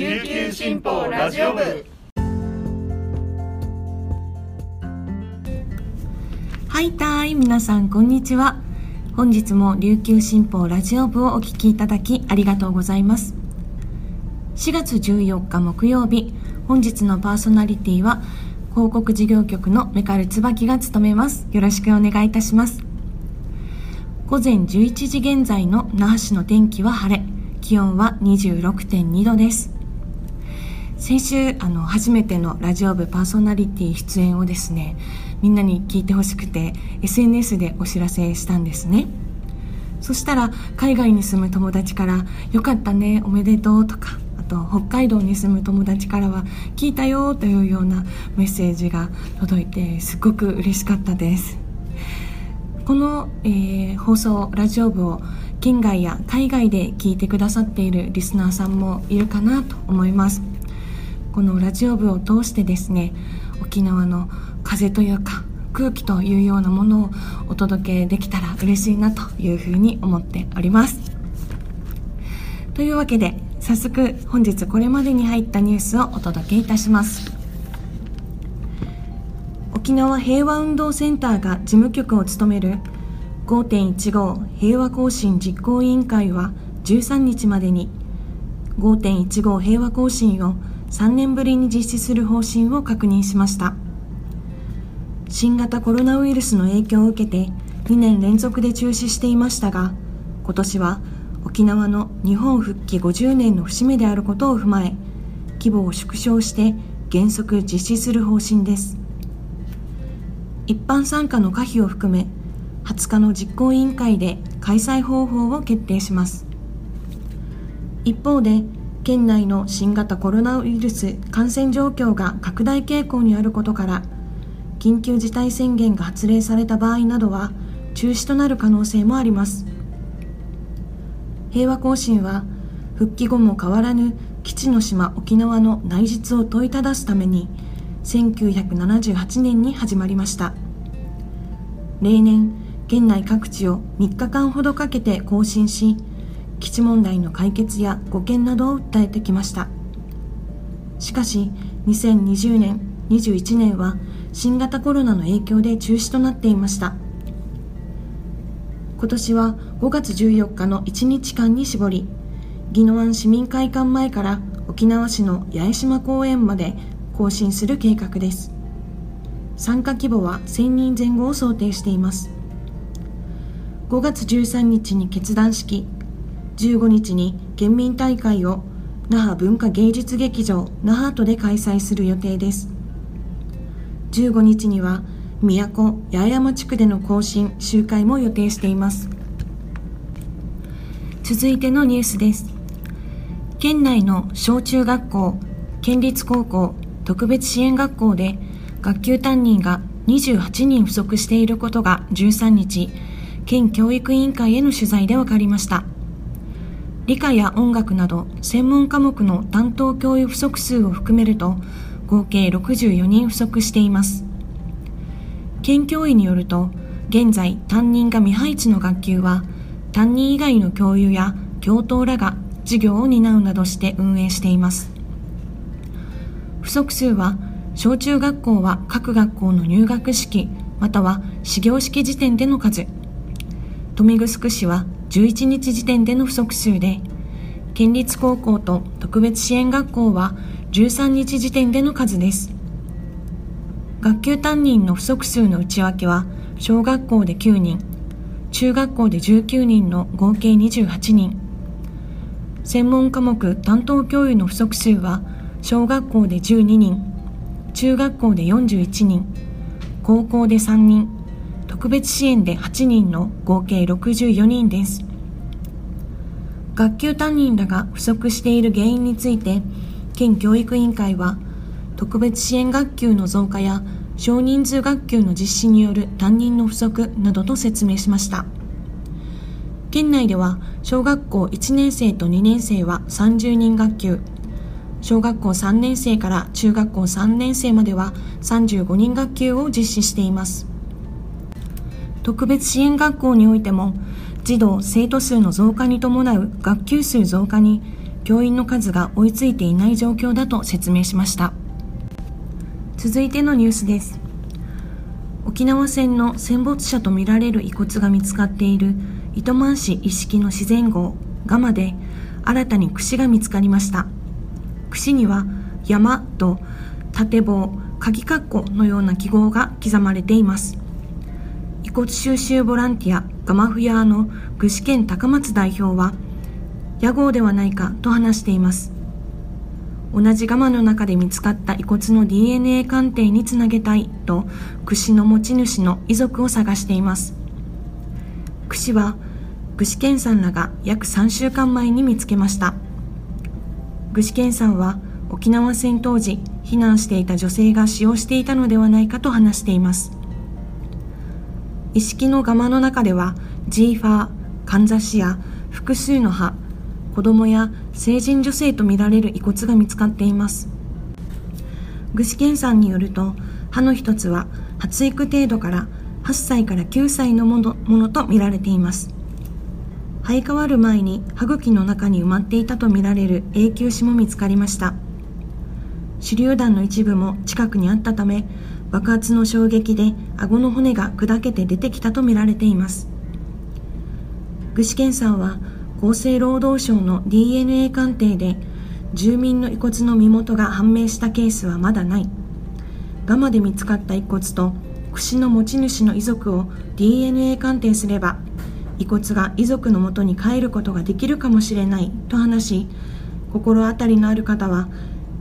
琉球新報ラジオ部。はいたい皆さんこんにちは。本日も琉球新報ラジオ部をお聞きいただきありがとうございます。4月14日木曜日本日のパーソナリティは広告事業局のメカル椿が務めます。よろしくお願いいたします。午前11時現在の那覇市の天気は晴れ気温は26.2度です。先週あの初めてのラジオ部パーソナリティ出演をですねみんなに聞いてほしくて SNS でお知らせしたんですね。そしたら海外に住む友達から「よかったねおめでとう」とかあと北海道に住む友達からは「聞いたよ」というようなメッセージが届いてすごく嬉しかったです。この、えー、放送ラジオ部を県外や海外で聞いてくださっているリスナーさんもいるかなと思います。このラジオ部を通してですね沖縄の風というか空気というようなものをお届けできたら嬉しいなというふうに思っております。というわけで早速本日これまでに入ったニュースをお届けいたします。沖縄平和運動センターが事務局を務める5.15平和行進実行委員会は13日までに5.15平和行進を3年ぶりに実施する方針を確認しました。新型コロナウイルスの影響を受けて2年連続で中止していましたが今年は沖縄の日本復帰50年の節目であることを踏まえ規模を縮小して原則実施する方針です。一般参加の可否を含め20日の実行委員会で開催方法を決定します。一方で県内の新型コロナウイルス感染状況が拡大傾向にあることから緊急事態宣言が発令された場合などは中止となる可能性もあります。平和行進は復帰後も変わらぬ基地の島沖縄の内実を問いただすために1978年に始まりました。例年県内各地を3日間ほどかけて更新し基地問題の解決や護憲などを訴えてきました。しかし2020年21年は新型コロナの影響で中止となっていました。今年は5月14日の1日間に絞り宜野湾市民会館前から沖縄市の八重島公園まで更新する計画です。参加規模は1000人前後を想定しています。5月13日に決断式15日に県民大会を那覇文化芸術劇場那覇都で開催する予定です。15日には宮古八重山地区での行進集会も予定しています。続いてのニュースです。県内の小中学校県立高校特別支援学校で学級担任が28人不足していることが13日県教育委員会への取材で分かりました。理科や音楽など専門科目の担当教諭不足数を含めると合計64人不足しています。県教委によると現在担任が未配置の学級は担任以外の教諭や教頭らが授業を担うなどして運営しています。不足数は小中学校は各学校の入学式または始業式時点での数。豊見城市は11日時点での不足数で県立高校と特別支援学校は13日時点での数です。学級担任の不足数の内訳は小学校で9人中学校で19人の合計28人。専門科目担当教諭の不足数は小学校で12人中学校で41人高校で3人特別支援で8人の合計64人です。学級担任らが不足している原因について県教育委員会は特別支援学級の増加や少人数学級の実施による担任の不足などと説明しました。県内では小学校1年生と2年生は30人学級。小学校3年生から中学校3年生までは35人学級を実施しています。特別支援学校においても児童生徒数の増加に伴う学級数増加に教員の数が追いついていない状況だと説明しました。続いてのニュースです。沖縄戦の戦没者とみられる遺骨が見つかっている糸満市一式の自然号ガマで新たに櫛が見つかりました。櫛には山と縦棒鍵括弧のような記号が刻まれています。遺骨収集ボランティアガマフヤーの具志堅高松代表は屋号ではないかと話しています。同じガマの中で見つかった遺骨の DNA 鑑定につなげたいと櫛の持ち主の遺族を探しています。櫛は具志堅さんらが約3週間前に見つけました。具志堅さんは沖縄戦当時避難していた女性が使用していたのではないかと話しています。意識のガマの中ではジーファー、かんざしや複数の歯子供や成人女性とみられる遺骨が見つかっています。具志堅さんによると歯の一つは発育程度から8歳から9歳のものものとみられています。生え変わる前に歯茎の中に埋まっていたとみられる永久歯も見つかりました。手榴弾の一部も近くにあったため爆発の衝撃で顎の骨が砕けて出てきたとみられています。具志堅さんは厚生労働省の DNA 鑑定で住民の遺骨の身元が判明したケースはまだない。ガマで見つかった遺骨と櫛の持ち主の遺族を DNA 鑑定すれば遺骨が遺族のもとに帰ることができるかもしれないと話し心当たりのある方は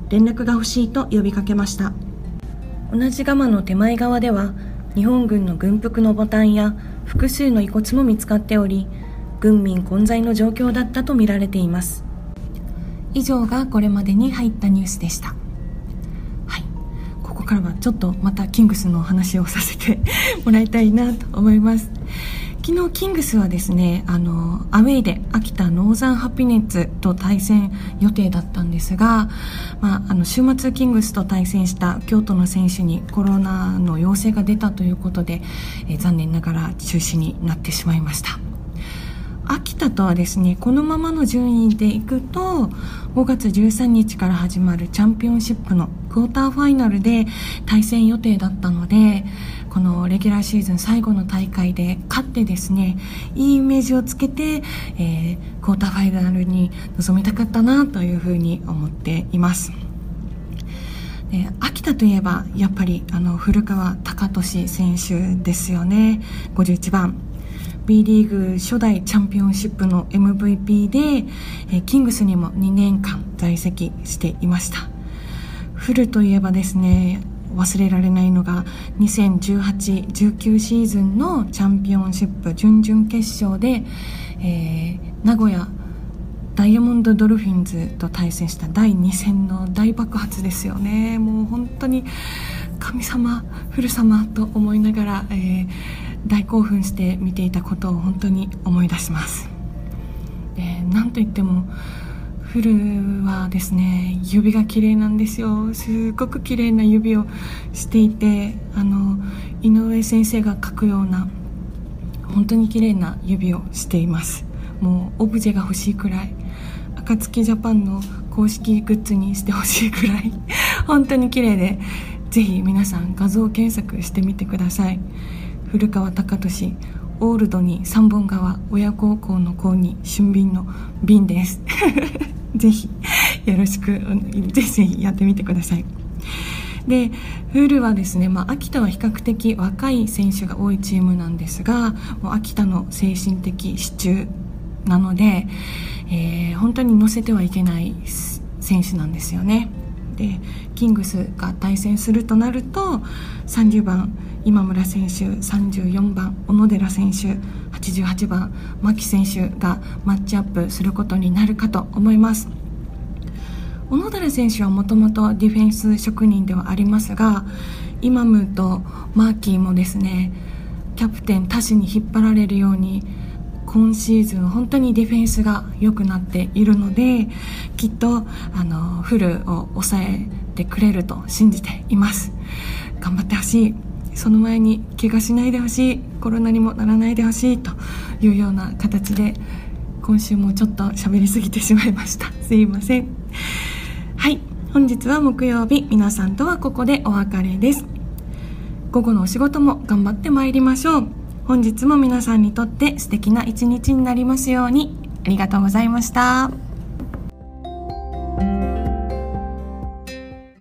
連絡が欲しいと呼びかけました。同じガマの手前側では日本軍の軍服のボタンや複数の遺骨も見つかっており軍民混在の状況だったとみられています。以上がこれまでに入ったニュースでした。はい。ここからはちょっとまたキングスのお話をさせて もらいたいなと思います。昨日キングスはですねあのアウェイで秋田ノーザンハピネッツと対戦予定だったんですが、まあ、あの週末キングスと対戦した京都の選手にコロナの陽性が出たということで、え残念ながら中止になってしまいました。秋田とはですねこのままの順位でいくと5月13日から始まるチャンピオンシップのクォーターファイナルで対戦予定だったのでこのレギュラーシーズン最後の大会で勝ってですねいいイメージをつけて、えー、クォーターファイナルに臨みたかったなというふうに思っています。で秋田といえばやっぱりあの古川貴俊選手ですよね。51番。B リーグ初代チャンピオンシップの MVP で、えキングスにも2年間在籍していました。フルといえばですね忘れられないのが2018-19シーズンのチャンピオンシップ準々決勝で、えー、名古屋ダイヤモンドドルフィンズと対戦した第2戦の大爆発ですよね。もう本当に神様古様と思いながら、えー、大興奮して見ていたことを本当に思い出します。でなんといってもフルはですね指が綺麗なんですよ。すごく綺麗な指をしていてあの井上先生が描くような本当に綺麗な指をしています。もうオブジェが欲しいくらい。暁ジャパンの公式グッズにしてほしいくらい。本当に綺麗でぜひ皆さん画像検索してみてください。古川貴俊オールドに3本川親孝行の校に俊敏の瓶です。ぜひよろしく ぜひぜひやってみてください。でフールはですね、まあ、秋田は比較的若い選手が多いチームなんですがもう秋田の精神的支柱なので、えー、本当に乗せてはいけない選手なんですよね。でキングスが対戦するとなると30番今村選手34番小野寺選手88番牧選手がマッチアップすることになるかと思います。小野寺選手はもともとディフェンス職人ではありますがイマムとマーキーもですねキャプテンタシに引っ張られるように今シーズン本当にディフェンスが良くなっているのできっとあのフルを抑えてくれると信じています。頑張ってほしい。その前に怪我しないでほしい。コロナにもならないでほしい。というような形で今週もちょっと喋りすぎてしまいました。すいません。はい。本日は木曜日皆さんとはここでお別れです。午後のお仕事も頑張ってまいりましょう。本日も皆さんにとって素敵な一日になりますようにありがとうございました。